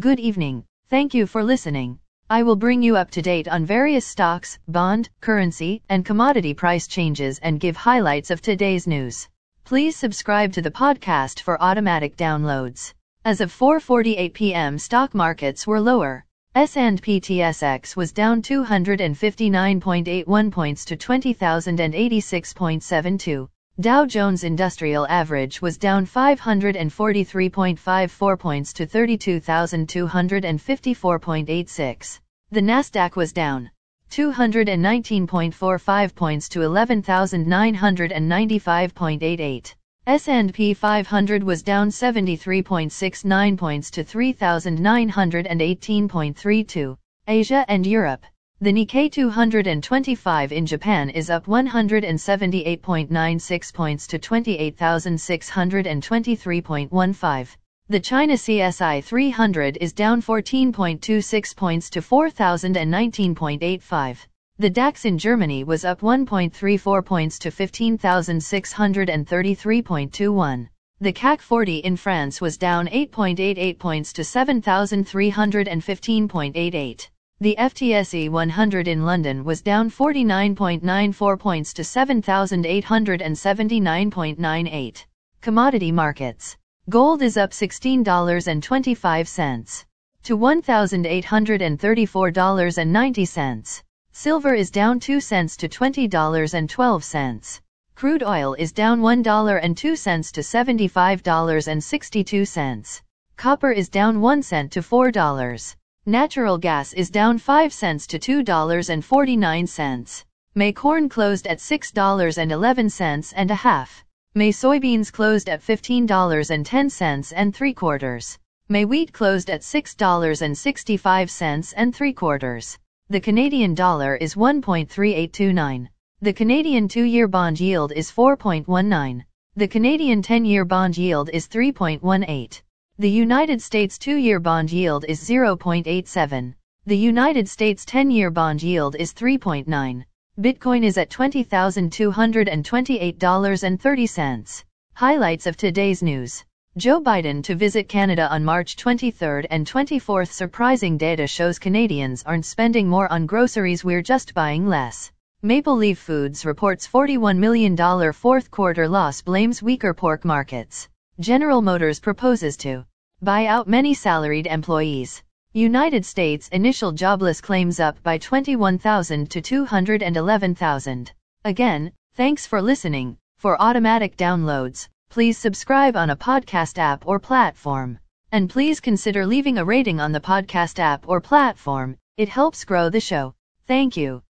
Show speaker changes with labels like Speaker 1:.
Speaker 1: Good evening. Thank you for listening. I will bring you up to date on various stocks, bond, currency, and commodity price changes and give highlights of today's news. Please subscribe to the podcast for automatic downloads. As of 4:48 p.m., stock markets were lower. S&P TSX was down 259.81 points to 20,086.72. Dow Jones Industrial Average was down 543.54 points to 32,254.86. The Nasdaq was down 219.45 points to 11,995.88. S&P 500 was down 73.69 points to 3,918.32. Asia and Europe. The Nikkei 225 in Japan is up 178.96 points to 28,623.15. The China CSI 300 is down 14.26 points to 4,019.85. The DAX in Germany was up 1.34 points to 15,633.21. The CAC 40 in France was down 8.88 points to 7,315.88. The FTSE 100 in London was down 49.94 points to 7,879.98. Commodity markets. Gold is up $16.25 to $1,834.90. Silver is down 2 cents to $20.12. Crude oil is down $1.02 to $75.62. Copper is down 1 cent to $4. Natural gas is down 5 cents to $2.49. May corn closed at $6.11 and a half. May soybeans closed at $15.10 and 3 quarters. May wheat closed at $6.65 and 3 quarters. The Canadian dollar is 1.3829. The Canadian 2-year bond yield is 4.19. The Canadian 10-year bond yield is 3.18. The United States 2-year bond yield is 0.87. The United States 10-year bond yield is 3.9. Bitcoin is at $20,228.30. Highlights of today's news. Joe Biden to visit Canada on March 23 and 24. Surprising data shows Canadians aren't spending more on groceries, we're just buying less. Maple Leaf Foods reports $41 million fourth quarter loss blames weaker pork markets. General Motors proposes to buy out many salaried employees. United States initial jobless claims up by 21,000 to 211,000. Again, thanks for listening. For automatic downloads, please subscribe on a podcast app or platform. And please consider leaving a rating on the podcast app or platform. It helps grow the show. Thank you.